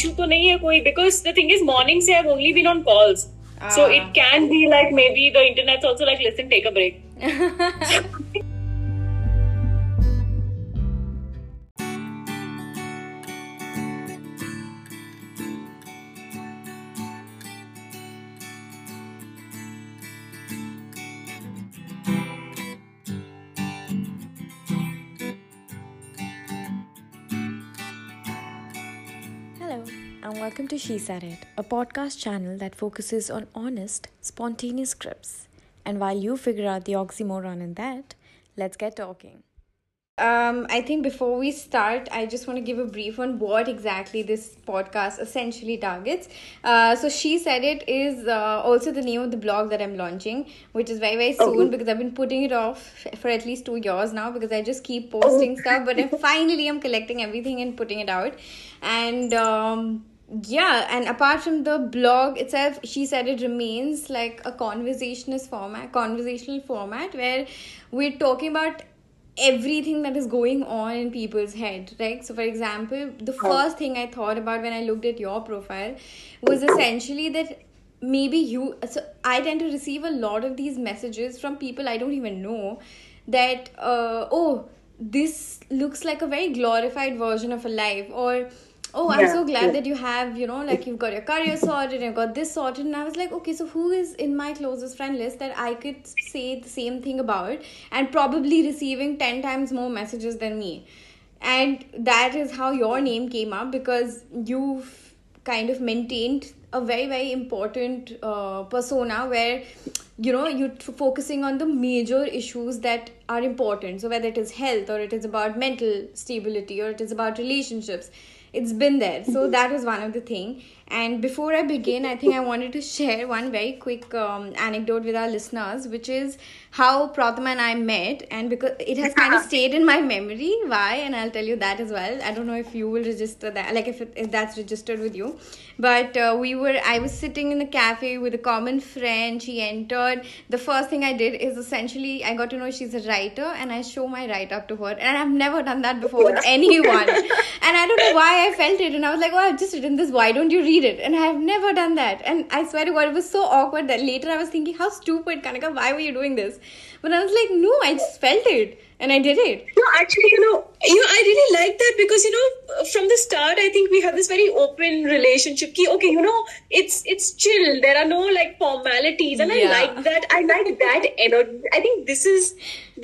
Issue तो नहीं है कोई because the thing is morning से I only been on calls so it can be like maybe the internet also like listen take a break welcome to She Said It, a podcast channel that focuses on honest, spontaneous scripts. And while you figure out the oxymoron in that, let's get talking. Um, I think before we start, I just want to give a brief on what exactly this podcast essentially targets. Uh, so, She Said It is uh, also the name of the blog that I'm launching, which is very, very soon because I've been putting it off for at least two years now because I just keep posting stuff. But I finally am collecting everything and putting it out. And um, yeah, and apart from the blog itself, she said it remains like a conversationalist format, conversational format where we're talking about everything that is going on in people's head right? So for example the first thing i thought about when i looked at your profile was essentially that maybe you so i tend to receive a lot of these messages from people i don't even know that uh, oh this looks like a very glorified version of a life or oh i'm Yeah, so glad yeah. that you have you know like you've got your career sorted and you've got this sorted and i was like okay so who is in my closest friend list that i could say the same thing about and probably receiving 10 times more messages than me? And that is how your name came up because you've kind of maintained a very very important uh, persona where you know you're t- focusing on the major issues that are important. So whether it is health or it is about mental stability or it is about relationships it's been there. So that was one of the thing and before i begin i think i wanted to share one very quick um, anecdote with our listeners which is how Protima and i met and because it has kind of stayed in my memory. Why? And i'll tell you that as well. I don't know if you will register that like if, it, if that's registered with you. But uh, we were i was sitting in a cafe with a common friend. She entered. The first thing i did is essentially i got to know she's a writer and i show my write up to her. And i've never done that before with anyone. And i don't know why i felt it. And i was like oh i've just written this. Why don't you read it and i've never done that and i swear to god it was so awkward that later i was thinking how stupid kanika why were you doing this but i was like no i just felt it and i did it No, actually, you know, you know, I really like that because you know, from the start, I think we have this very open relationship. Ki, okay, you know, it's it's chill. There are no like formalities, and Yeah. I like that. I like that energy. I think this is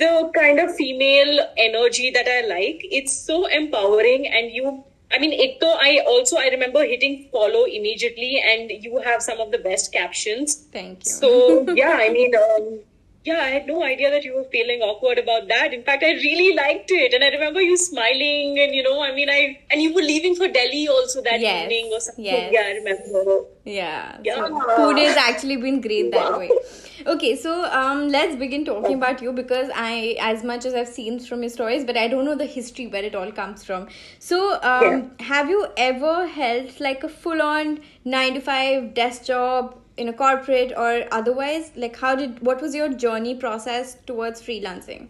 the kind of female energy that I like. It's so empowering, and you. I mean, to I also I remember hitting follow immediately, and you have some of the best captions. thank you So yeah, I mean, um, yeah, I had no idea that you were feeling awkward about that. In fact, I really liked it, and I remember you smiling, and you know, I mean, I and you were leaving for Delhi also that Yes, evening or something. yes. Yeah, I remember. Yeah. Yeah. So food has actually been great that way. Okay, so um, let's begin talking about you because I, as much as I've seen from your stories, but I don't know the history where it all comes from. So, um, have you ever held like a full-on nine to five desk job in a corporate or otherwise? Like, how did what was your journey process towards freelancing?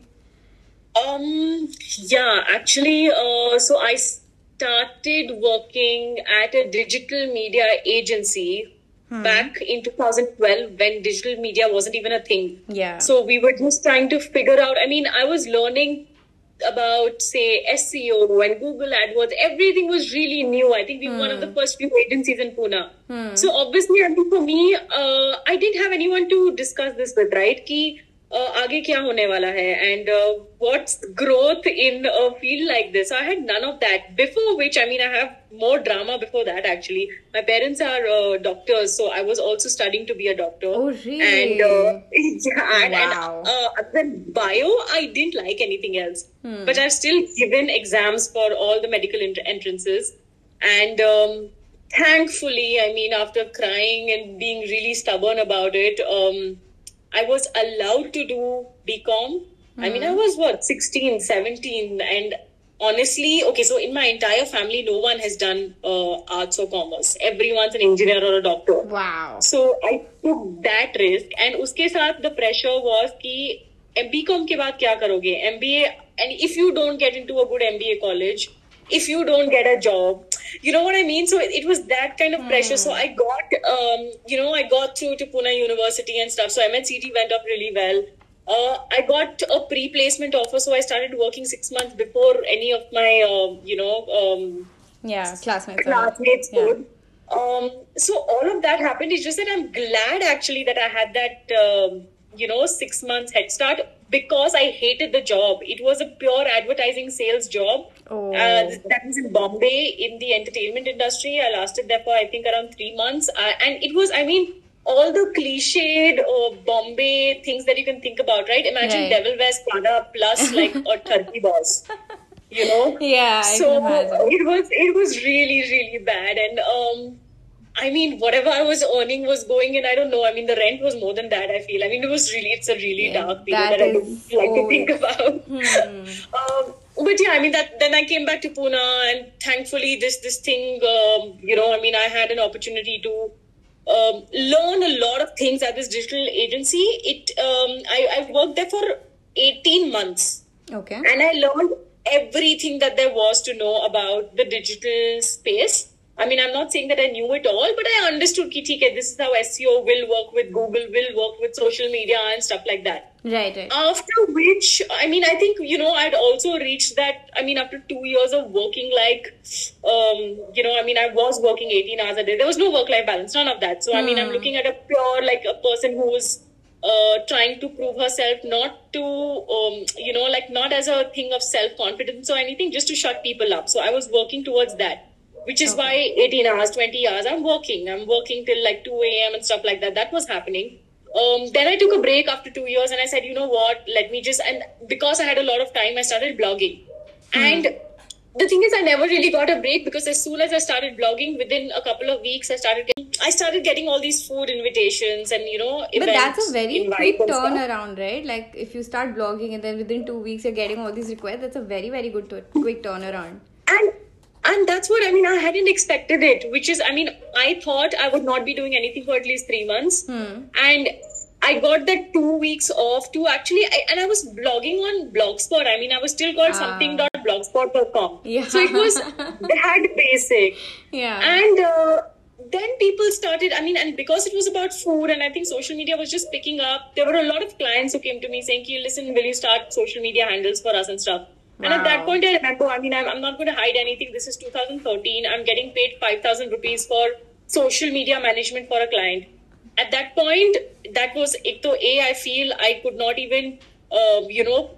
Um, yeah, actually, uh, so I started working at a digital media agency back in 2012 when digital media wasn't even a thing. Yeah. So we were just trying to figure out. I mean, I was learning about say SEO and Google AdWords. Everything was really new. I think we were one of the first few agencies in Pune. So obviously, I think for me, uh, I didn't have anyone to discuss this with, right? Ki uh, आगे क्या होने वाला है and uh, what's growth in a field like this i had none of that before which i mean i have more drama before that actually my parents are uh, doctors so i was also studying to be a doctor Oh, really? and uh, yeah, and, Wow. and uh, other than bio i didn't like anything else but i've still given exams for all the medical ent- entrances and um, thankfully i mean after crying and being really stubborn about it um, I was allowed to do BCom. Mm. I mean, I hmm. was what, 16, 17. And honestly, okay, so in my entire family, no one has done uh, arts or commerce. Everyone's an engineer or a doctor. Wow. So I took that risk. And uske saath, the pressure was ki BCom ke baad kya karoge? MBA. And if you don't get into a good MBA college, if you don't get a job, you know what I mean? So it, it was that kind of pressure. So I got, um, you know, I got through to Pune University and stuff. So MH-CET went off really well. Uh, I got a pre-placement offer, so I started working six months before any of my, uh, you know, um, Yeah, classmates. classmates Yeah. would. Um, so all of that happened. It's just that I'm glad actually that I had that, um, you know, six months head start because I hated the job. It was a pure advertising sales job. Oh. Uh, that was in Bombay in the entertainment industry. I lasted there for I think around three months, uh, and it was, I mean. All the cliched uh, Bombay things that you can think about, right? Imagine Right. Devil Wears Prada plus like a turkey boss, you know? Yeah, I so it was it was really really bad and um i mean whatever i was earning was going in i don't know i mean the rent was more than that i feel i mean it was really it's a really Yeah, dark period that that, i don't is like to think about Hmm. um, but yeah i mean that then i came back to pune and thankfully this this thing um, you know i mean i had an opportunity to um, learn a lot of things at this digital agency it um, I, I worked there for 18 months Okay. and I learned everything that there was to know about the digital space. I mean, I'm not saying that I knew it all, but I understood ki, hai, this is how SEO will work with Google, will work with social media and stuff like that. Right, right. After which, I mean, I think, you know, I'd also reached that. I mean, after two years of working, like, um, you know, I mean, I was working 18 hours a day. There was no work life balance, none of that. So, I mean, I'm looking at a pure, like, a person who's uh, trying to prove herself, not to, um, you know, like, not as a thing of self confidence or anything, just to shut people up. So, I was working towards that. Which is why 18 hours, 20 hours, I'm working. I'm working till like 2 a.m. and stuff like that. That was happening. Um, then I took a break after two years and I said, you know what, let me just, and because I had a lot of time, I started blogging. And the thing is, I never really got a break because as soon as I started blogging, within a couple of weeks, I started getting, I started getting all these food invitations and, you know, But that's a very quick turnaround, right? Like if you start blogging and then within two weeks you're getting all these requests, that's a very, very good tu- quick turnaround. and and that's what I mean. I hadn't expected it, which is, I mean, I thought I would not be doing anything for at least three months, Hmm. and I got that two weeks off to actually, I, and I was blogging on Blogspot. I mean, I was still called Ah. something.blogspot.com. Yeah. So it was that basic. Yeah. And uh, then people started, I mean, and because it was about food, and I think social media was just picking up, there were a lot of clients who came to me saying, "Ki, listen, will you start social media handles for us and stuff? And at that point, I remember, I mean, I'm, I'm not going to hide anything. This is 2013. I'm getting paid 5,000 rupees for social media management for a client. At that point, that was, ek to A, I feel I could not even, um, you know,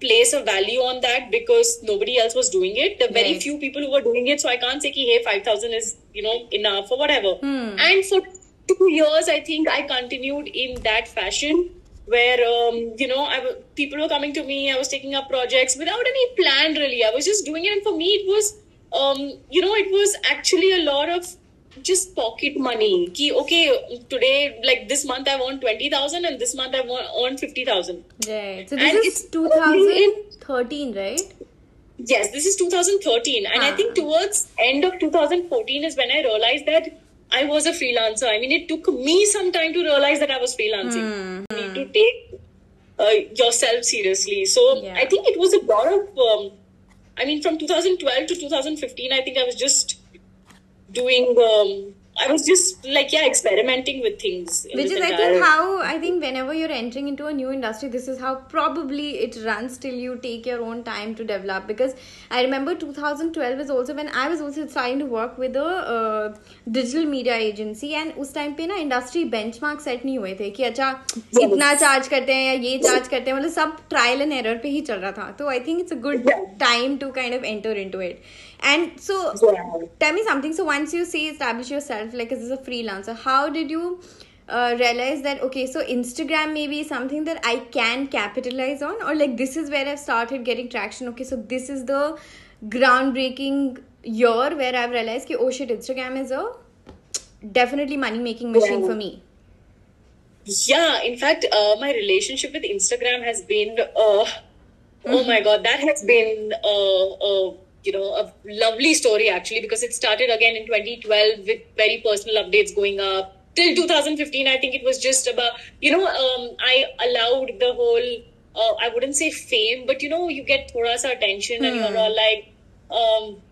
place a value on that because nobody else was doing it. The very Right. few people who were doing it, so I can't say, ki, hey, 5,000 is, you know, enough or whatever. Hmm. And for two years, I think I continued in that fashion where um, you know I w- people were coming to me. I was taking up projects without any plan really. I was just doing it, and for me, it was um, you know it was actually a lot of just pocket money. Ki, okay, today like this month I won twenty thousand, and this month I won earned fifty thousand. Right. So And this is only in- 2013, right? Yes, this is 2013, and I Ah. think towards end of 2014 is when I realized that I was a freelancer. I mean, it took me some time to realize that I was freelancing. You need to take uh, yourself seriously. So Yeah. I think it was a lot of. Um, I mean, from 2012 to 2015, I think I was just doing. Um, I was just like yeah, experimenting with things. in Which this is, I entire- think, how I think whenever you're entering into a new industry, this is how probably it runs till you take your own time to develop. Because I remember 2012 is also when I was also starting to work with a uh, digital media agency, and उस time पे ना industry benchmark set नहीं हुए थे कि अच्छा इतना charge करते हैं या ये charge करते हैं मतलब सब trial and error पे ही चल रहा था. So I think it's a good Yeah. time to kind of enter into it. And so Yeah. tell me something. So once you say establish yourself like as a freelancer? How did you uh, realize that okay so instagram may be something that i can capitalize on? Or like this is where i've started getting traction. Okay so this is the groundbreaking year where i've realized ki, oh shit instagram is a definitely money making machine Yeah. for me. Yeah, in fact, uh, my relationship with Instagram has been, uh, oh my god, that has been, uh, uh, you know, a lovely story actually because it started again in 2012 with very personal updates going up. Till 2015, I think it was just about, you know, um, I allowed the whole, uh, I wouldn't say fame, but you know, you get thoda sa attention and you're all like, um,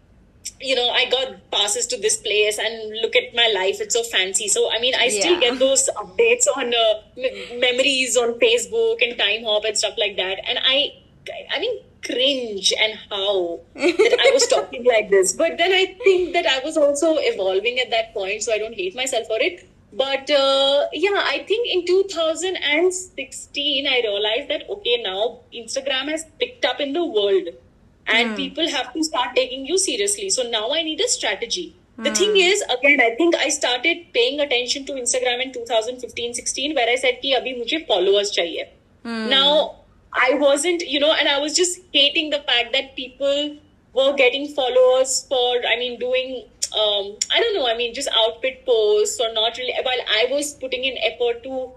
you know, I got passes to this place and look at my life. It's so fancy. So, I mean, I still Yeah. get those updates on uh, m- memories on Facebook and Timehop and stuff like that. And I, I mean, cringe and how that I was talking like this. But then I think that I was also evolving at that point, so I don't hate myself for it. But uh, yeah, I think in 2016, I realized that okay, now Instagram has picked up in the world and mm. people have to start taking you seriously. So now I need a strategy. Mm. The hmm. thing is, again, I think I started paying attention to Instagram in 2015 16, where I said, Ki, abhi mujhe followers chahiye. Mm. Now, I wasn't, you know, and I was just hating the fact that people were getting followers for, I mean, doing, um, I don't know, I mean, just outfit posts or not really. While I was putting in effort to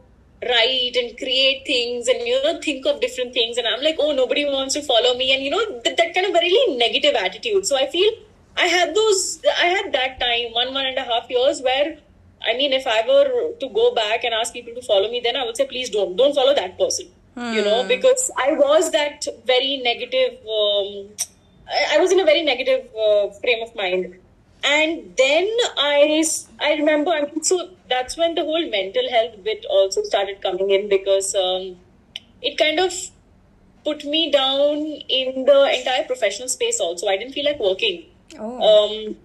write and create things and, you know, think of different things. And I'm like, oh, nobody wants to follow me. And, you know, th- that kind of really negative attitude. So I feel I had those, I had that time, one, one and a half years where I mean, if I were to go back and ask people to follow me, then I would say, please don't, don't follow that person. You know, because I was that very negative. Um, I, I was in a very negative uh, frame of mind, and then i i remember. I mean, so that's when the whole mental health bit also started coming in because um, it kind of put me down in the entire professional space. Also, I didn't feel like working. Oh. Um,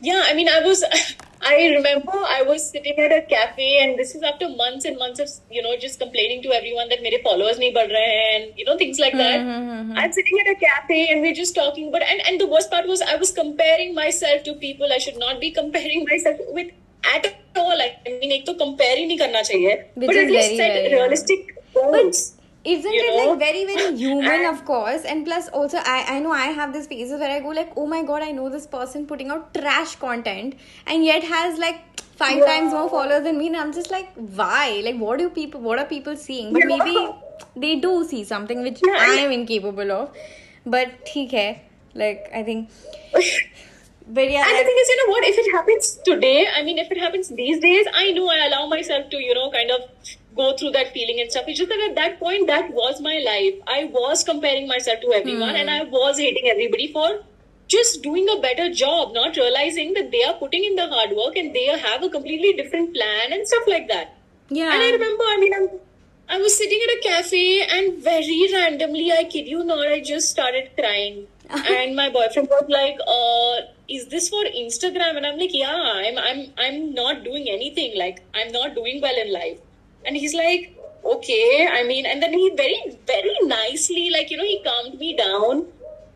yeah, I mean, I was, I remember I was sitting at a cafe, and this is after months and months of, you know, just complaining to everyone that मेरे followers नहीं बढ़ रहे हैं, and you know things like that. I'm sitting at a cafe, and we're just talking. But and and the worst part was I was comparing myself to people I should not be comparing myself with at all. I mean, एक तो compare ही नहीं करना चाहिए, Which but is at least very, set very realistic goals. isn't you it know? like very very human of course and plus also i i know i have these phases where i go like oh my god i know this person putting out trash content and yet has like five yeah. times more followers than me and i'm just like why like what do people what are people seeing but yeah. maybe they do see something which yeah. i am incapable of but theek hai like i think but yeah and the thing is you know what if it happens today i mean if it happens these days i know i allow myself to you know kind of go through that feeling and stuff. It's just that at that point, that was my life. I was comparing myself to everyone and I was hating everybody for just doing a better job, not realizing that they are putting in the hard work and they have a completely different plan and stuff like that. yeah And I remember, I mean, I'm, I was sitting at a cafe and very randomly, I kid you not, I just started crying. and my boyfriend was like, uh, is this for Instagram? And I'm like, yeah, I'm, I'm, I'm not doing anything. Like, I'm not doing well in life. And he's like, okay, I mean, and then he very, very nicely, like, you know, he calmed me down.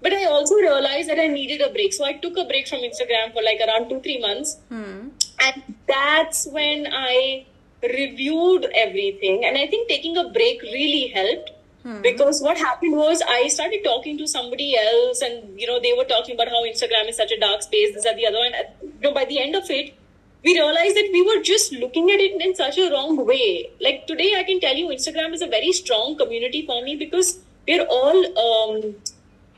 But I also realized that I needed a break. So I took a break from Instagram for like around two, three months. And that's when I reviewed everything. And I think taking a break really helped. Because what happened was I started talking to somebody else, and you know they were talking about how Instagram is such a dark space, this and the other. And uh, you know, by the end of it, we realized that we were just looking at it in such a wrong way. Like today, I can tell you, Instagram is a very strong community for me because we're all um,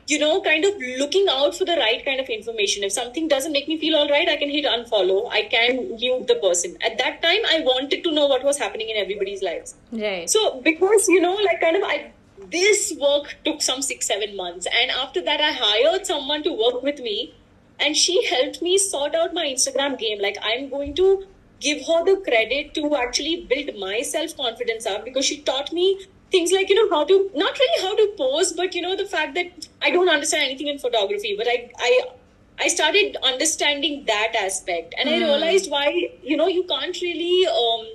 you know, kind of looking out for the right kind of information. If something doesn't make me feel all right, I can hit unfollow. I can mute the person. At that time, I wanted to know what was happening in everybody's lives. right So, because, you know, like kind of, I, this work took some six, seven months. And after that, I hired someone to work with me and she helped me sort out my Instagram game. Like, I'm going to give her the credit to actually build my self confidence up because she taught me things like, you know, how to, not really how to pose, but, you know, the fact that I don't understand anything in photography, but I, I, I started understanding that aspect and I realized why, you know, you can't really, um,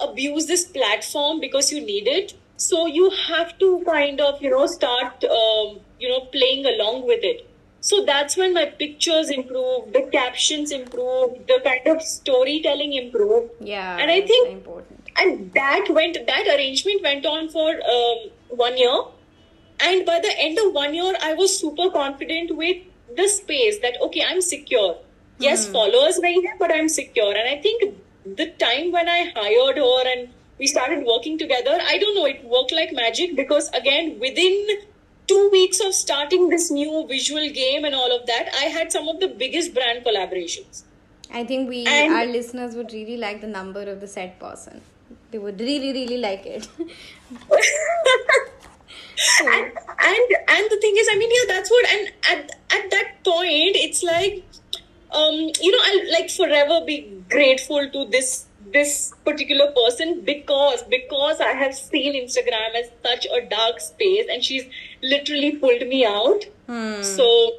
abuse this platform because you need it. So you have to kind of, you know, start, um, you know, playing along with it. So that's when my pictures improved, the captions improved, the kind of storytelling improved. yeah And I think- important And that went, that arrangement went on for um, one year. And by the end of one year, I was super confident with the space that, okay, I'm secure. Yes, followers may hai, but I'm secure. And I think the time when I hired her and we started working together, I don't know, it worked like magic because again, within two weeks of starting this new visual game and all of that, I had some of the biggest brand collaborations. I think we And- our listeners would really like the number of the set person. They would really, really like it. and and and the thing is i mean yeah that's what and at at that point it's like um, you know, I'll like forever be grateful to this this particular person because because I have seen Instagram as such a dark space and she's literally pulled me out. Hmm. So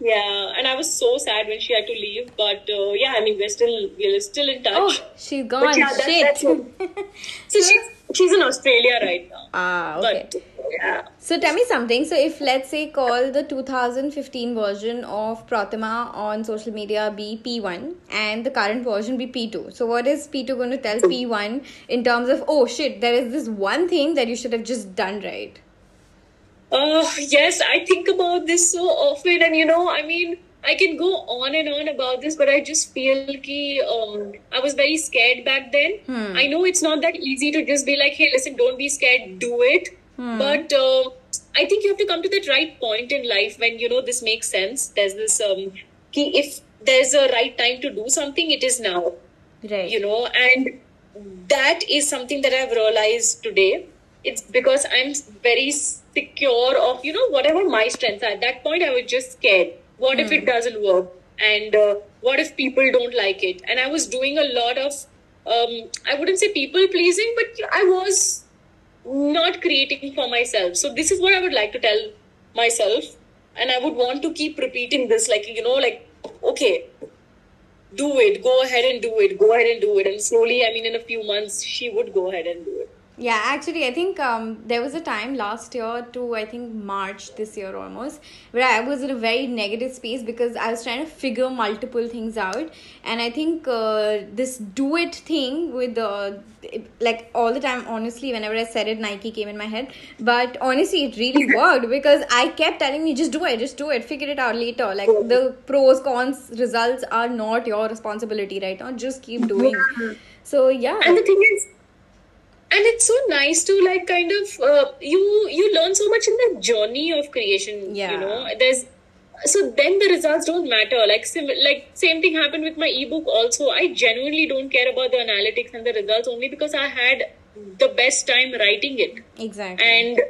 yeah, and I was so sad when she had to leave. But uh, yeah, I mean we're still we're still in touch. Oh, she's gone. But yeah, that- Shit. that's so she's she's in Australia right now. ah, okay. But yeah. So tell me something. So if let's say call the 2015 version of Protima on social media be P1 and the current version be P2. So what is P2 going to tell P1 in terms of oh shit, there is this one thing that you should have just done right. Uh, yes, I think about this so often, and you know, I mean, I can go on and on about this, but I just feel ki, um, I was very scared back then. I know it's not that easy to just be like, hey, listen, don't be scared, do it. But uh, I think you have to come to that right point in life when you know this makes sense. There's this um, ki, if there's a right time to do something, it is now Right. you know and that is something that i've realized today it's because i'm very secure of you know whatever my strengths are. At that point i was just scared. What if it doesn't work? And uh, what if people don't like it? And i was doing a lot of um, i wouldn't say people pleasing but i was not creating for myself. So this is what i would like to tell myself. And i would want to keep repeating this like you know like okay do it. Go ahead and do it. Go ahead and do it. And slowly i mean in a few months she would go ahead and do it Yeah, actually, I think um, there was a time last year to I think March this year almost where I was in a very negative space because I was trying to figure multiple things out, and I think uh, this do it thing with the like all the time. Honestly, whenever I said it, Nike came in my head. But honestly, it really worked because I kept telling me just do it, just do it, figure it out later. Like the pros, cons, results are not your responsibility right now. Just keep doing. So yeah. and the thing is and it's so nice to like kind of uh, you you learn so much in the journey of creation Yeah. you know there's so then the results don't matter like sim- like same thing happened with my ebook also i genuinely don't care about the analytics and the results only because i had the best time writing it Exactly. and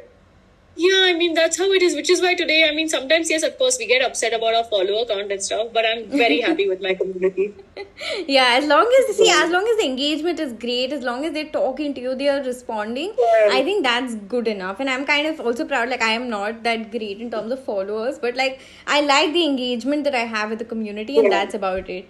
yeah i mean that's how it is which is why today i mean sometimes yes of course we get upset about our follower count and stuff but i'm very happy with my community. Yeah as long as see as long as the engagement is great as long as they're talking to you they are responding Yeah. i think that's good enough. And i'm kind of also proud like i am not that great in terms of followers but like i like the engagement that i have with the community and Yeah. that's about it.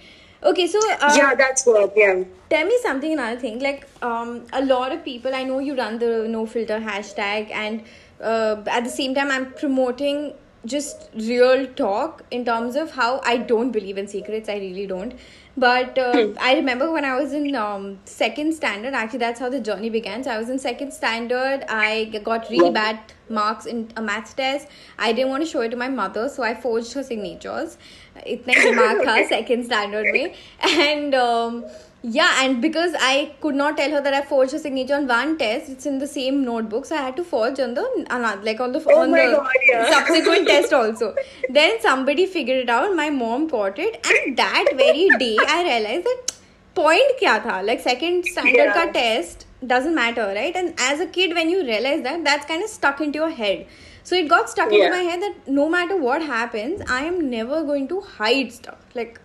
Okay so uh, yeah that's what yeah. tell me something another thing like um a lot of people i know you run the no filter hashtag and uh, at the same time i'm promoting just real talk in terms of how i don't believe in secrets. I really don't. But uh, hmm. i remember when i was in um, second standard actually that's how the journey began. So i was in second standard. I got really bad marks in a math test. I didn't want to show it to my mother so i forged her signatures. Itna mark tha second standard mein. And um, yeah and because i could not tell her that i forged her signature on one test it's in the same notebook so i had to forge on the another like on the Oh on the God, yeah. subsequent test also. Then somebody figured it out my mom caught it and that very day i realized that point kya tha? Like second standard Yeah. ka test doesn't matter right? And as a kid when you realize that that's kind of stuck into your head. So it got stuck into my head that no matter what happens i am never going to hide stuff. Like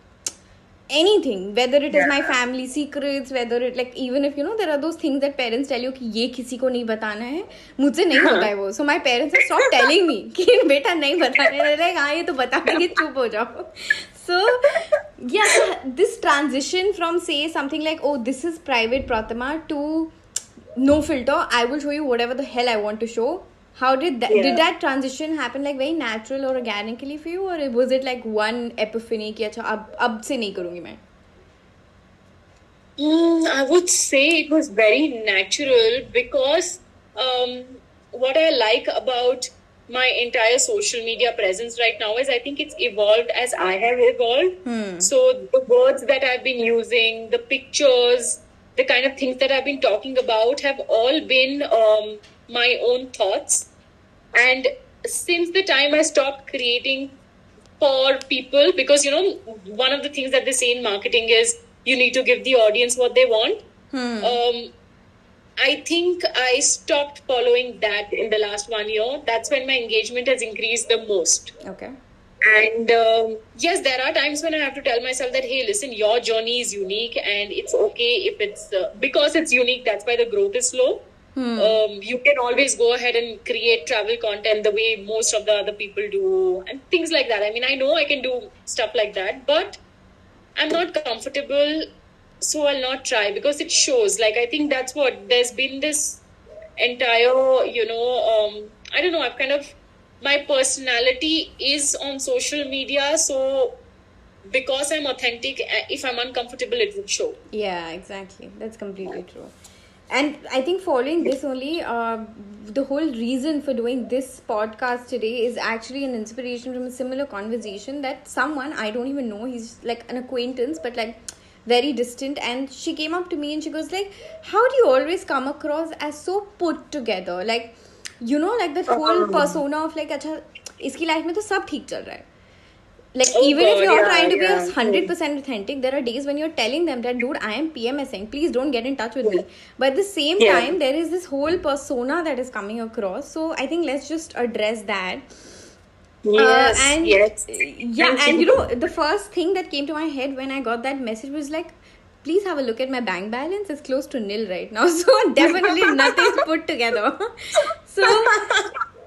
anything whether it yeah. is my family secrets whether it like even if you know there are those things that parents tell you कि ये किसी को नहीं बताना है मुझसे नहीं होता है वो so my parents have stopped telling me कि बेटा नहीं बताना है like हाँ ये तो बता देंगे चुप हो जाओ so yeah this transition from say something like oh this is private Pratima to no filter I will show you whatever the hell I want to show how did that yeah. did that transition happen like very natural or organically for you or was it like one epiphany ki acha ab ab se nahi karungi main mm, i would say it was very natural because um, what i like about my entire social media presence right now is I think it's evolved as I have evolved. Hmm. So the words that I've been using, the pictures, the kind of things that I've been talking about have all been um, my own thoughts. And since the time I stopped creating for people because you know one of the things that they say in marketing is you need to give the audience what they want. Um, i think i stopped following that in the last one year. That's when my engagement has increased the most. Okay. And um, yes, there are times when I have to tell myself that, hey, listen, your journey is unique and it's okay if it's uh, because it's unique, that's why the growth is slow. Hmm. Um, you can always go ahead and create travel content the way most of the other people do and things like that. I mean, I know I can do stuff like that, but I'm not comfortable, so I'll not try because it shows. Like, I think that's what there's been this entire, you know, um, I don't know, I've kind of my personality is on social media so because i'm authentic uh, if i'm uncomfortable it would show Yeah, exactly. That's completely true and i think following this only uh, the whole reason for doing this podcast today is actually an inspiration from a similar conversation that someone i don't even know he's like an acquaintance but like very distant. And she came up to me and she goes like how do you always come across as so put together? Like you know like the whole uh-huh. persona of like acha iski life mein to sab theek chal raha hai like Oh even if you're yeah, trying to be yeah. hundred percent authentic, there are days when you're telling them that, dude, I am PMSing. Please don't get in touch with me. But at the same Yeah. time, there is this whole persona that is coming across. So I think let's just address that. yes Uh, and yes yeah, Thank and you know, the first thing that came to my head when I got that message was like, please have a look at my bank balance. It's close to nil right now. So definitely nothing's put together. so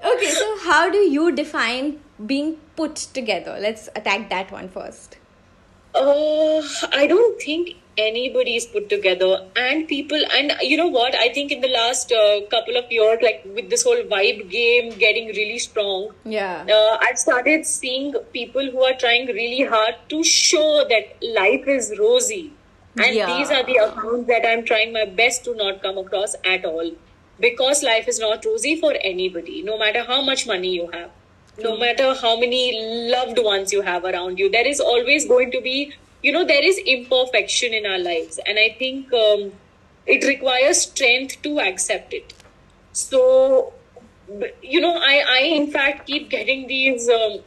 okay, so how do you define being put together? Let's attack that one first. Uh, I don't think anybody is put together, and people, and you know what? I think in the last uh, couple of years, like with this whole vibe game getting really strong, Yeah. uh, I've started seeing people who are trying really hard to show that life is rosy. And Yeah. these are the accounts that I'm trying my best to not come across at all. Because life is not rosy for anybody, no matter how much money you have, no matter how many loved ones you have around you. There is always going to be, you know, there is imperfection in our lives. And I think um, it requires strength to accept it. So, you know, I, I in fact keep getting these. Um,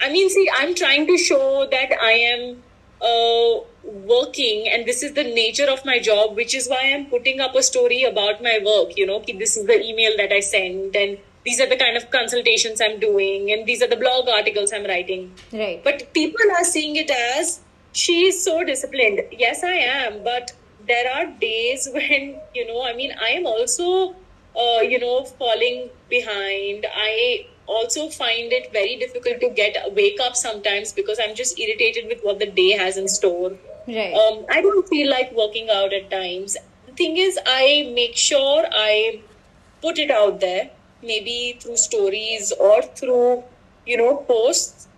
I mean, see, I'm trying to show that I am uh, working, and this is the nature of my job, which is why I'm putting up a story about my work. You know, this is the email that I sent, and these are the kind of consultations I'm doing, and these are the blog articles I'm writing. Right. But people are seeing it as she is so disciplined. Yes, I am. But there are days when, you know, I mean, I am also, uh, you know, falling behind. I also find it very difficult to get wake up sometimes because I'm just irritated with what the day has in store. Right. Um, I don't feel like working out at times. The thing is, I make sure I put it out there, maybe through stories or through, you know, posts.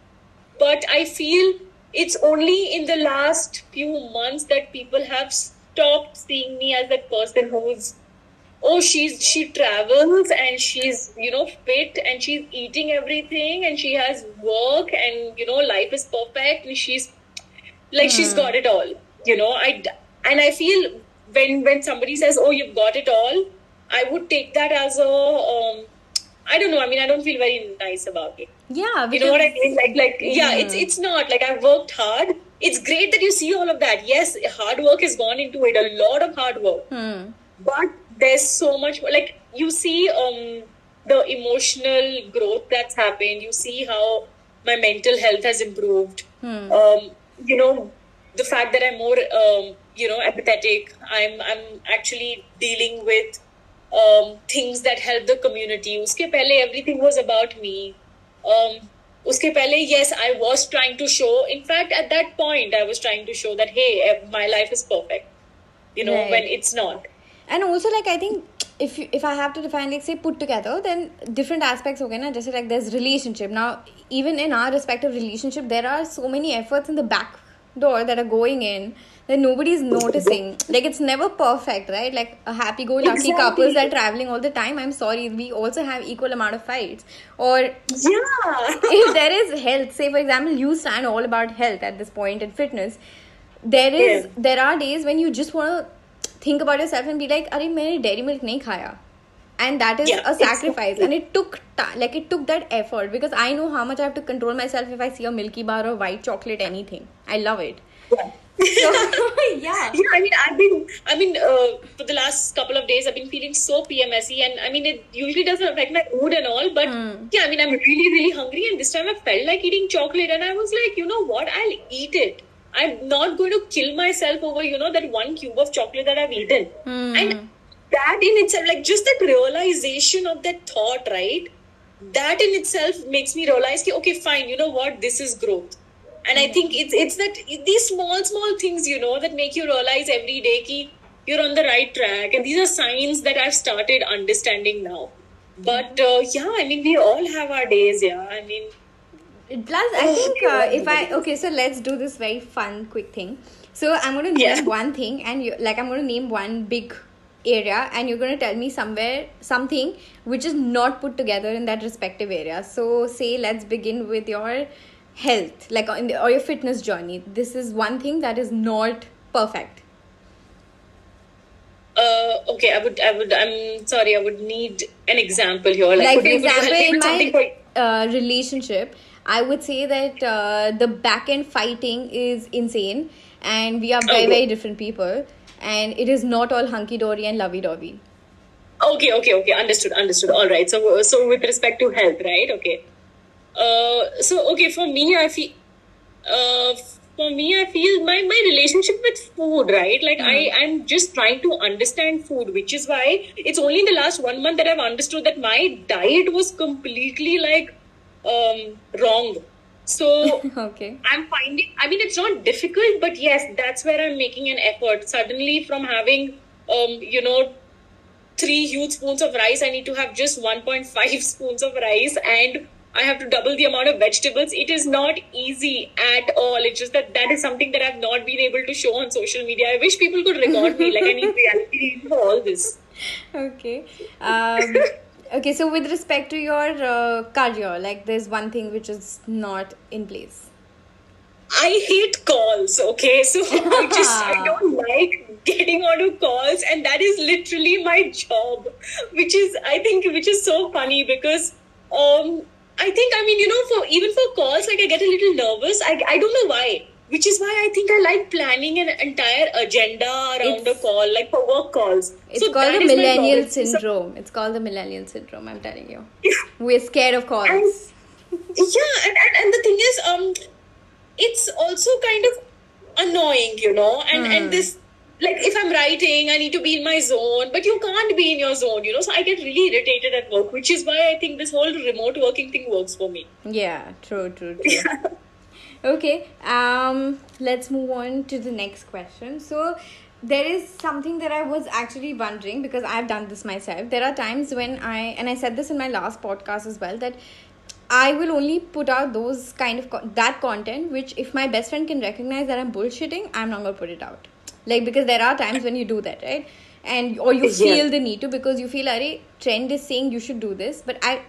But I feel it's only in the last few months that people have stopped seeing me as that person who's oh she's she travels and she's you know fit and she's eating everything and she has work and you know life is perfect and she's like she's got it all you know i and i feel when when somebody says oh you've got it all i would take that as a um i don't know i mean i don't feel very nice about it yeah. you know what I mean? Like, like, yeah, it's it's not like I've worked hard. It's great that you see all of that. Yes, hard work has gone into it, a lot of hard work. Hmm. But there's so much like you see um the emotional growth that's happened. You see how my mental health has improved. Hmm. Um, you know, the fact that I'm more um, you know, empathetic. I'm I'm actually dealing with um, things that help the community. उसके पहले everything was about me. Um, उसके पहले yes, I was trying to show. In fact, at that point, I was trying to show that hey, eh, my life is perfect. You know, Right. when it's not. and also like i think if you, if i have to define like say put together then different aspects okay na just like there's relationship now even in our respective relationship there are so many efforts in the back door that are going in that nobody's noticing like it's never perfect right like a happy go lucky Exactly. couples that are traveling all the time i'm sorry we also have equal amount of fights or Yeah. if there is health say for example you stand all about health at this point and fitness there is Yeah. there are days when you just want to think about yourself and be like अरे मैंने dairy milk नहीं खाया and that is Yeah, a sacrifice exactly. and it took time like it took that effort because I know how much I have to control myself if I see a milky bar or white chocolate anything I love it Yeah. Yeah. Yeah, I mean, I've been, I mean, uh, for the last couple of days, I've been feeling so PMSy, and I mean, it usually doesn't affect my mood and all, but yeah, I mean, I'm really, really hungry, and this time I felt like eating chocolate, and I was like, you know what, I'll eat it. I'm not going to kill myself over, you know, that one cube of chocolate that I've eaten. And that in itself, like, just that realization of that thought, right? That in itself makes me realize, ki, okay, fine, you know what, this is growth and i think it's it's that these small small things you know that make you realize every day ki you're on the right track and these are signs that i've started understanding now but uh, yeah i mean we all have our days yeah i mean Plus, I think uh, if I okay, so let's do this very fun, quick thing. So I'm going to name Yeah. one thing, and you like I'm going to name one big area, and you're going to tell me somewhere something which is not put together in that respective area. So say let's begin with your health, like the, or your fitness journey. This is one thing that is not perfect. uh okay i would i would i'm sorry i would need an example here like, like for you, could you help example in my for- uh, relationship i would say that uh, the back end fighting is insane and we are very Okay. very different people and it is not all hunky-dory and lovey-dovey Okay, okay, okay. Understood, understood. All right. So, so with respect to health, right? Okay. Uh, so okay, for me, I feel, uh, for me, I feel my my relationship with food, right? Like I, I'm just trying to understand food, which is why it's only in the last one month that I've understood that my diet was completely like um wrong. So okay I'm finding, I mean, it's not difficult, but yes, that's where I'm making an effort. Suddenly, from having, um, you know, three huge spoons of rice, I need to have just 1.5 spoons of rice and I have to double the amount of vegetables. It is not easy at all. It's just that that is something that I've not been able to show on social media. I wish people could record me. Like, I need reality for all this. okay um, okay so with respect to your uh, cardio like there's one thing which is not in place I hate calls, okay? So I just I don't like getting onto calls and that is literally my job. Which is I think which is so funny because um I think I mean you know for even for calls like I get a little nervous. I I don't know why. Which is why I think I like planning an entire agenda around It's- a call, like for work calls. it's So called the millennial syndrome it's called the millennial syndrome i'm telling you we're scared of calls yeah and, and, and the thing is um it's also kind of annoying you know and Hmm. and this like if i'm writing i need to be in my zone but you can't be in your zone you know so i get really irritated at work which is why i think this whole remote working thing works for me Yeah, true, true, true. okay, um, let's move on to the next question. So, there is something that I was actually wondering because I've done this myself. There are times when I, and I said this in my last podcast as well, that I will only put out those kind of co- that content which, if my best friend can recognize that I'm bullshitting, I'm not gonna put it out. Like because there are times when you do that, right? And or you Yeah. feel the need to because you feel, Are trend is saying you should do this, but I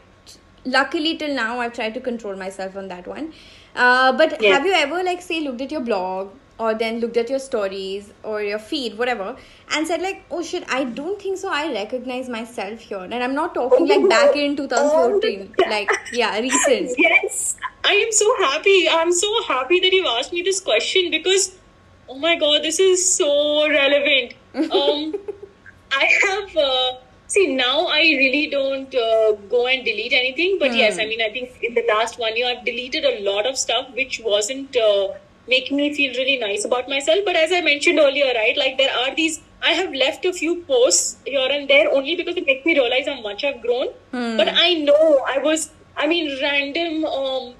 luckily till now i've tried to control myself on that one. Uh, but Yeah. have you ever like say looked at your blog or then looked at your stories or your feed whatever and said like oh shit i don't think so. I recognize myself here. And i'm not talking like back in 2014 like yeah recent. Yes. I am so happy. I'm so happy that you've asked me this question because oh my god this is so relevant. Um i have uh, see now i really don't uh, go and delete anything but yes i mean i think in the last one year i've deleted a lot of stuff which wasn't uh, making me feel really nice about myself. But as i mentioned earlier right like there are these i have left a few posts here and there only because it makes me realize how much i've grown. But i know i was i mean random um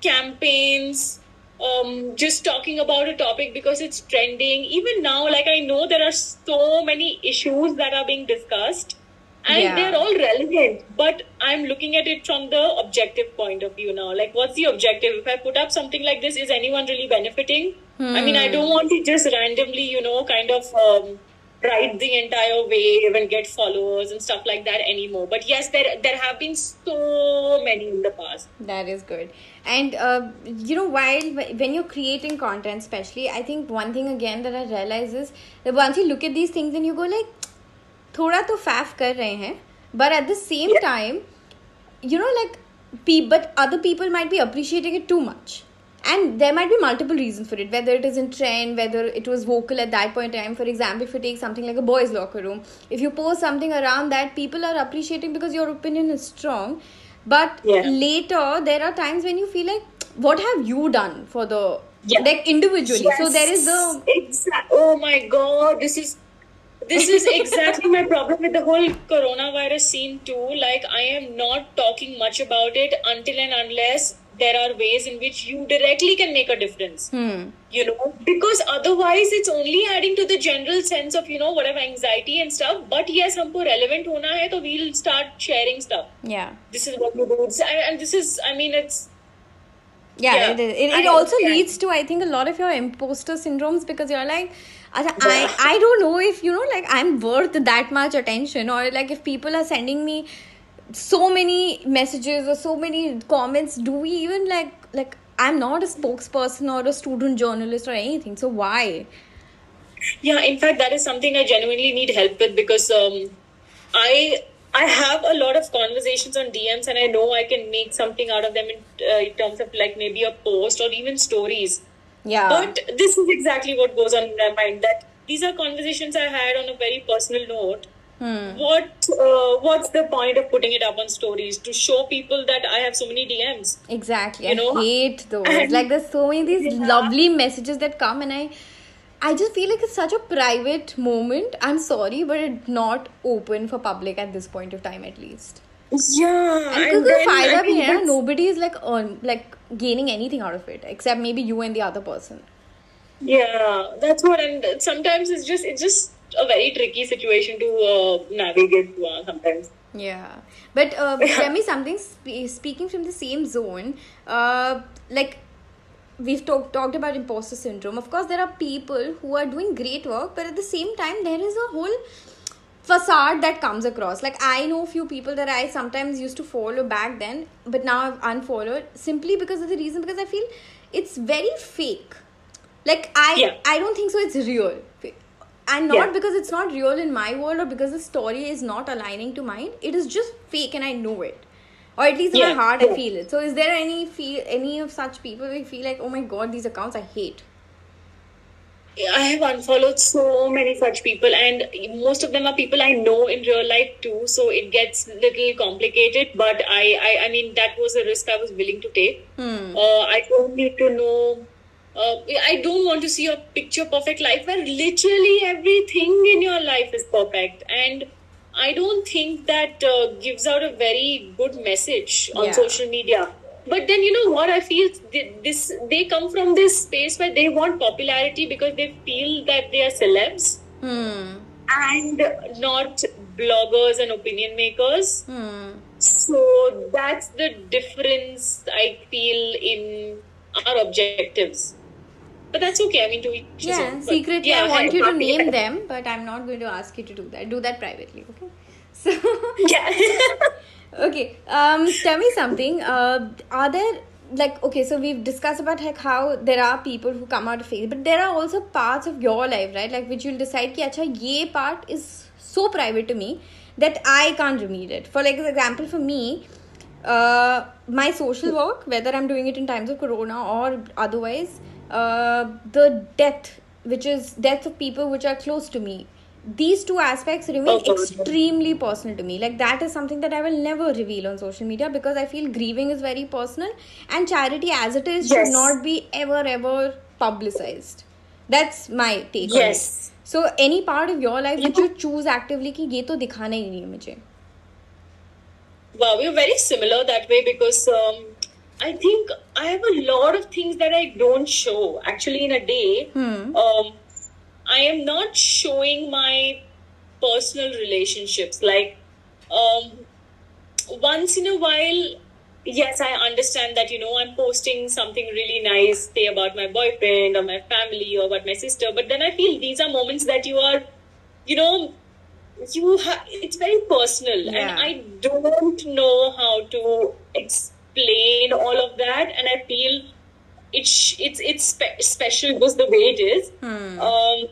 campaigns um just talking about a topic because it's trending. Even now like i know there are so many issues that are being discussed and Yeah. they're all relevant but i'm looking at it from the objective point of view now. Like what's the objective? If i put up something like this is anyone really benefiting? I mean i don't want to just randomly you know kind of um, ride the entire wave and get followers and stuff like that anymore. But yes, there there have been so many in the past. That is good. And uh, you know, while when you're creating content, especially, I think one thing again that I realize is that once you look at these things and you go like, "Thoda to faff kar rahe hain," but at the same yeah. time, you know, like, but other people might be appreciating it too much and there might be multiple reasons for it whether it is in trend whether it was vocal at that point in time. For example if you take something like a boys locker room if you post something around that people are appreciating because your opinion is strong. But Yeah. later there are times when you feel like what have you done for the Yeah. like individually? So there is the Exa- oh my god this is this is exactly my problem with the whole coronavirus scene too. Like i am not talking much about it until and unless there are ways in which you directly can make a difference. Hmm. you know because otherwise it's only adding to the general sense of you know whatever anxiety and stuff. But yes humko relevant hona hai so we'll start sharing stuff. Yeah. This is what we do. And this is i mean it's yeah, yeah. it, it, it also leads to i think a lot of your imposter syndromes because you're like I, I don't know if you know like i'm worth that much attention or like if people are sending me so many messages or so many comments, do we even like like I'm not a spokesperson or a student journalist or anything. So why? Yeah, in fact, that is something I genuinely need help with because um, I I have a lot of conversations on DMs and I know I can make something out of them in, uh, in terms of like maybe a post or even stories. Yeah. But this is exactly what goes on in my mind that these are conversations I had on a very personal note. Hmm. What uh, what's the point of putting it up on stories to show people that I have so many DMs? Exactly, you I know? hate those. And, like there's so many these yeah. lovely messages that come, and I I just feel like it's such a private moment. I'm sorry, but it's not open for public at this point of time, at least. Yeah, and because I mean, nobody is like earn, like gaining anything out of it except maybe you and the other person. Yeah, that's what, and sometimes it's just it's just a very tricky situation to uh, navigate. Uh, sometimes. Yeah, but uh, tell me something. Spe- speaking from the same zone, uh, like we've talked talked about imposter syndrome. Of course, there are people who are doing great work, but at the same time, there is a whole facade that comes across. Like I know a few people that I sometimes used to follow back then, but now I've unfollowed simply because of the reason because I feel it's very fake. Like I Yeah. I don't think so. It's real. And not because it's not real in my world or because the story is not aligning to mine. It is just fake and I know it. Or at least in my heart I feel it. So is there any feel any of such people who feel like, oh my god, these accounts I hate? I have unfollowed so many such people, and most of them are people I know in real life too. So it gets little complicated. But I, I, I mean, that was a risk I was willing to take. Hmm. Uh, I don't need to know. Uh, I don't want to see a picture perfect life where literally everything in your life is perfect, and I don't think that uh, gives out a very good message on Yeah. social media. But then you know what I feel this they come from this space where they want popularity because they feel that they are celebs Hmm. and not bloggers and opinion makers. Hmm. So that's the difference I feel in our objectives. But that's okay. I mean, to each his Yeah, own. But secretly yeah, I want you to name them, but I'm not going to ask you to do that. Do that privately, okay? So Yeah. okay um tell me something uh are there like okay so we've discussed about like how there are people who come out of faith but there are also parts of your life right like which you'll decide ki acha ye part is so private to me that i can't reveal it for like example for me uh my social work whether i'm doing it in times of corona or otherwise uh the death which is death of people which are close to me these two aspects remain Oh, God. extremely personal to me like that is something that i will never reveal on social media because i feel grieving is very personal and charity as it is should Yes. not be ever ever publicized that's my take on Yes. it so any part of your life which you choose actively कि ये तो दिखाना ही नहीं है मुझे Wow, we're very similar that way because um, I think I have a lot of things that I don't show actually in a day. Hmm. Um, I am not showing my personal relationships. Like, um, once in a while, yes, I understand that, you know, I'm posting something really nice, say about my boyfriend or my family or about my sister, but then I feel these are moments that you are, you know, you ha- it's very personal Yeah. and i don't know how to explain all of that and i feel it's it's it's spe- special because the way it is Hmm. um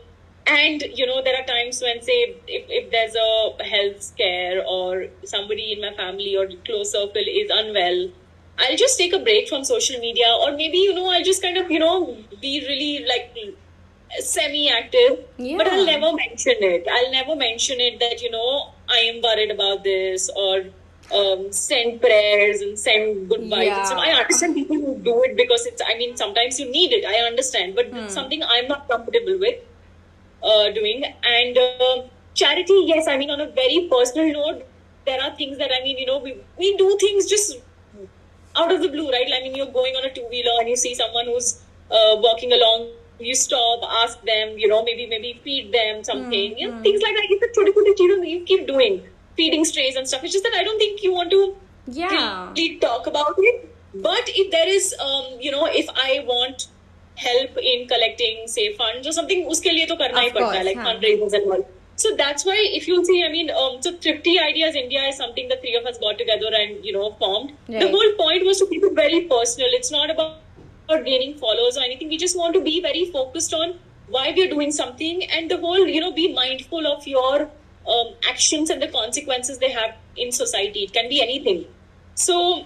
and you know there are times when say if, if there's a health scare or somebody in my family or close circle is unwell I'll just take a break from social media, or maybe you know I'll just kind of you know be really like semi-active, Yeah. but I'll never mention it. I'll never mention it that you know I am worried about this or um, send prayers and send good vibes. and stuff. I Yeah. understand people who do it because it's. I mean, sometimes you need it. I understand, but it's something I'm not comfortable with uh, doing. And uh, charity, yes. I mean, on a very personal note, there are things that I mean, you know, we we do things just out of the blue, right? I mean, you're going on a two wheeler and you see someone who's uh, walking along. You stop, ask them, you know, maybe maybe feed them something, you know, things like that. It's a छोटी छोटी चीजों that you keep doing, feeding strays and stuff. It's just that I don't think you want to yeah. really talk about it. But if there is, um, you know, if I want help in collecting, say, funds or something, uske liye to karna hi padta, like fundraisers and all. So that's why, if you see, I mean, um, so Thrifty Ideas India is something the three of us got together and, you know, formed. Right. The whole point was to keep it very personal. It's not about gaining followers or anything. We just want to be very focused on why we're doing something and the whole, you know, be mindful of your um, actions and the consequences they have in society. It can be anything. So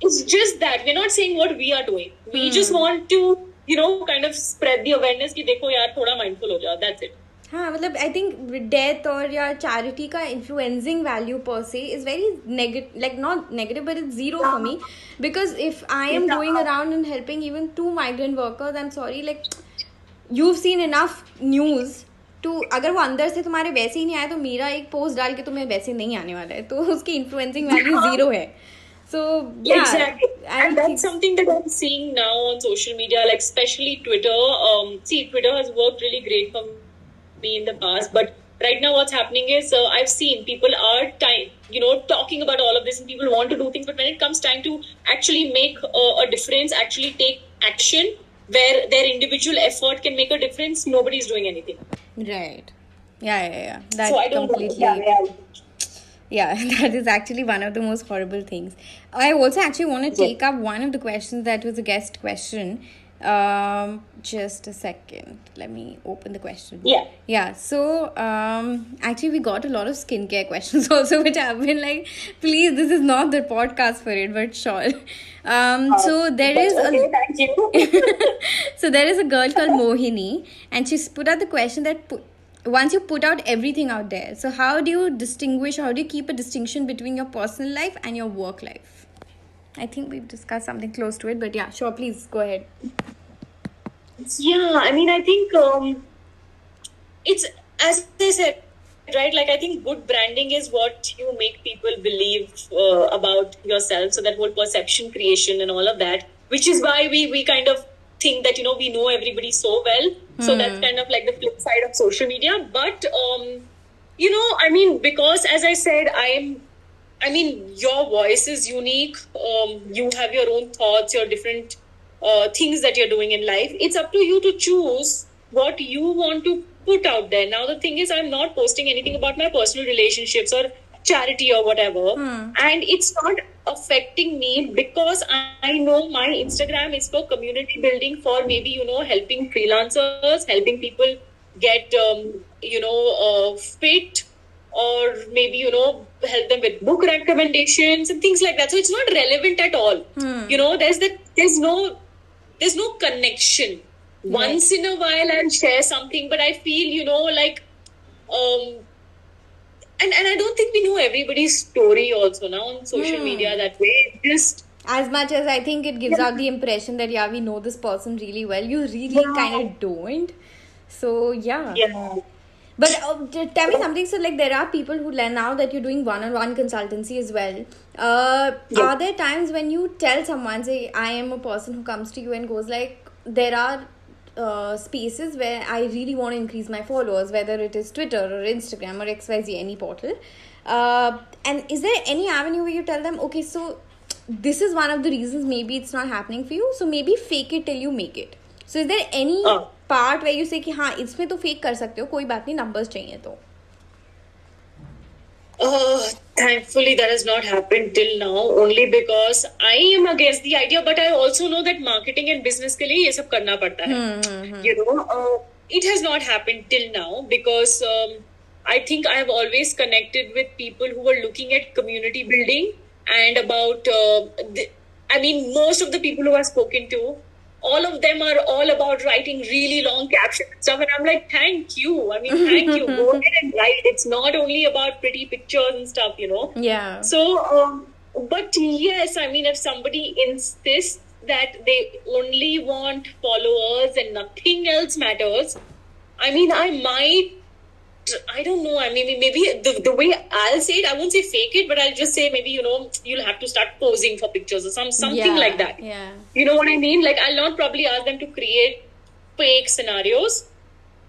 it's just that we're not saying what we are doing. We just want to, you know, kind of spread the awareness कि देखो यार थोड़ा mindful हो जाओ. That's it. हाँ मतलब I think death और या चैरिटी का इन्फ्लुएंसिंग वैल्यू पर से is very negative like not negative but it's zero for me because if I am going around and helping even to migrant workers I am sorry like you've seen enough news to अगर वो अंदर से तुम्हारे वैसे ही नहीं आया तो मेरा एक पोस्ट डाल के तुम्हें वैसे नहीं आने वाला है तो उसकी इन्फ्लुएंसिंग वैल्यू ज़ीरो है so exactly. And that's something that I'm seeing now on social media, like especially Twitter. Um, see, Twitter has worked really great for me in the past, but right now what's happening is uh, I've seen people are time, you know, talking about all of this, and people want to do things, but when it comes time to actually make uh, a difference, actually take action, where their individual effort can make a difference, nobody's doing anything. right yeah yeah yeah that so I don't completely Yeah, yeah. Yeah, that is actually one of the most horrible things. I also actually want to take up one of the questions that was a guest question. Um, just a second. Let me open the question. Yeah. Yeah. So, um, actually, we got a lot of skincare questions also, which I've been like, please, this is not the podcast for it, but sure. Um, so there is Uh, okay, a thank you. so there is a girl called Mohini, and she's put out the question that pu- once you put out everything out there, so how do you distinguish? How do you keep a distinction between your personal life and your work life? I think we've discussed something close to it, but yeah, sure, please go ahead. Yeah, I mean, I think um, it's as they said, right? Like, I think good branding is what you make people believe uh, about yourself. So that whole perception creation and all of that, which is why we we kind of think that you know we know everybody so well. So that's kind of like the flip side of social media. But um, you know, I mean, because as I said, I'm I mean, your voice is unique. Um, you have your own thoughts, your different uh, things that you're doing in life. It's up to you to choose what you want to put out there. Now, the thing is, I'm not posting anything about my personal relationships or charity or whatever, and it's not affecting me because I, I know my Instagram is for community building, for maybe you know helping freelancers, helping people get um, you know uh, fit or maybe you know help them with book recommendations and things like that. So it's not relevant at all. You know there's that there's no there's no connection. Once in a while i'll share something but i feel you know like um and and i don't think we know everybody's story also now on social media that way. Just As much as I think it gives out the impression that yeah, we know this person really well, you really Yeah. kind of don't. So yeah. yeah But uh, tell me something. So, like, there are people who learn now that you're doing one-on-one consultancy as well. Uh, Yeah. Are there times when you tell someone, say, I am a person who comes to you and goes like, there are uh, spaces where I really want to increase my followers, whether it is Twitter or Instagram or XYZ, any portal. Uh, and is there any avenue where you tell them, okay, so this is one of the reasons maybe it's not happening for you, so maybe fake it till you make it. So, is there any हाँ. Part way you say कि हाँ इसमें तो fake कर सकते हो कोई बात नहीं नंबर्स चाहिए तो Uh, thankfully, that has not happened till now. Only because I am against the idea, but I also know that marketing and business के लिए ये सब करना पड़ता है. You know, uh, it has not happened till now because um, I think I have always connected with people who are looking at community building and about uh, the, I mean, most of the people who I've spoken to, all of them are all about writing really long captions and stuff. And I'm like, thank you. I mean, thank you. Go ahead and write. It's not only about pretty pictures and stuff, you know. Yeah. So, um, but yes, I mean, if somebody insists that they only want followers and nothing else matters, I mean, I might. I don't know. I mean, maybe the, the way I'll say it, I won't say fake it, but I'll just say maybe you know you'll have to start posing for pictures or some something Yeah, like that. Yeah. You know what I mean? Like I'll not probably ask them to create fake scenarios.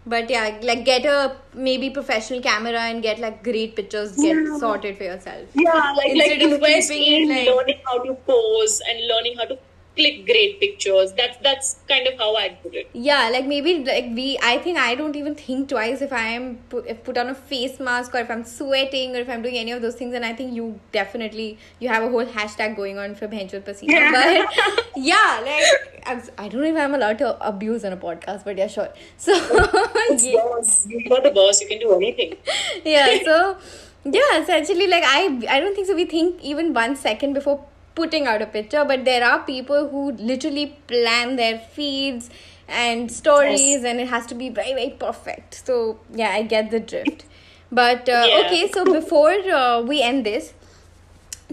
But yeah, like get a maybe professional camera and get like great pictures get Yeah. sorted for yourself. Yeah, like like Instead invest in like- learning how to pose and learning how to click great pictures. That's that's kind of how I'd put it. Yeah, like maybe like we. I think I don't even think twice if I am put, if put on a face mask or if I'm sweating or if I'm doing any of those things. And I think you definitely you have a whole hashtag going on for Bhenchot Pasina. But yeah, like I'm, I don't know if I'm allowed to abuse on a podcast, but yeah, sure. So. Boss, You're the boss. You can do anything. yeah so yeah essentially like i i don't think so we think even one second before putting out a picture but there are people who literally plan their feeds and stories Yes. and it has to be very very perfect so yeah i get the drift but uh, Yeah. okay so before uh, we end this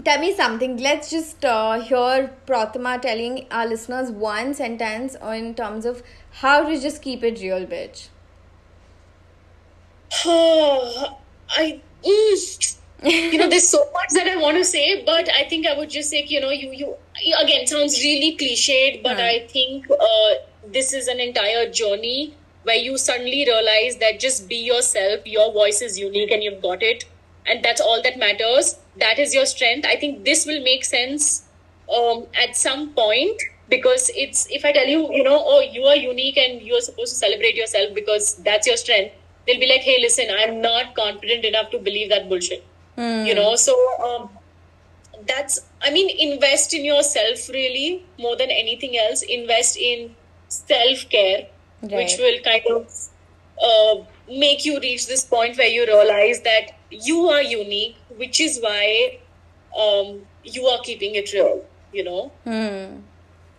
tell me something let's just uh, hear Protima telling our listeners one sentence in terms of how to just keep it real bitch I. Mm, you know, there's so much that I want to say, but I think I would just say, you know, you you again sounds really cliched, but. I think uh, this is an entire journey where you suddenly realize that just be yourself. Your voice is unique, and you've got it, and that's all that matters. That is your strength. I think this will make sense um, at some point because it's if I tell you, you know, oh, you are unique and you're supposed to celebrate yourself because that's your strength. They'll be like, hey, listen, I'm not confident enough to believe that bullshit. You know, so um, that's I mean, invest in yourself really more than anything else. Invest in self care, which will kind of uh, make you reach this point where you realize that you are unique, which is why um, you are keeping it real. You know. Hmm.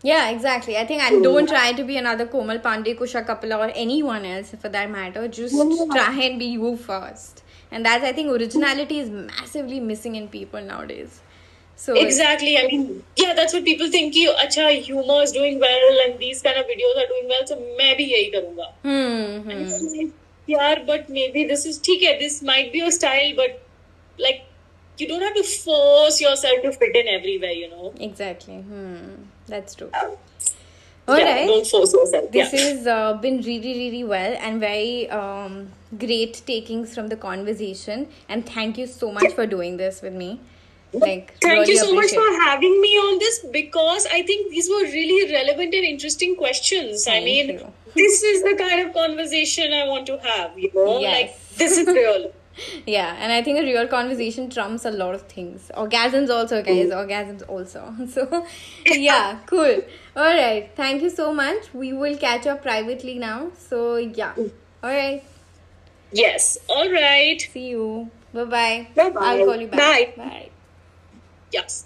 Yeah, exactly. I think I don't try to be another Komal Pandey, Kusha Kapila, or anyone else for that matter. Just try and be you first and that's i think originality is massively missing in people nowadays so exactly i mean yeah that's what people think you acha humor is doing well and these kind of videos are doing well so maybe yahi karunga hmm yeah but maybe this is theek hai, this might be your style but like you don't have to force yourself to fit in everywhere you know exactly hmm. that's true um, All yeah, right. Don't force yourself. This yeah. has uh, been really, really well and very um, great takings from the conversation. And thank you so much for doing this with me. Like, Thank really you so much for having me on this because I think these were really relevant and interesting questions. I mean, this is the kind of conversation I want to have, you know? Yes. Like, this is real. Yeah, and I think a real conversation trumps a lot of things. Orgasms also, guys. Mm. Orgasms also. So, yeah, cool. All right. Thank you so much. We will catch up privately now. So, yeah. Mm. All right. Yes. All right. See you. Bye bye. Bye-bye. I'll call you back. Bye. Bye. Yes.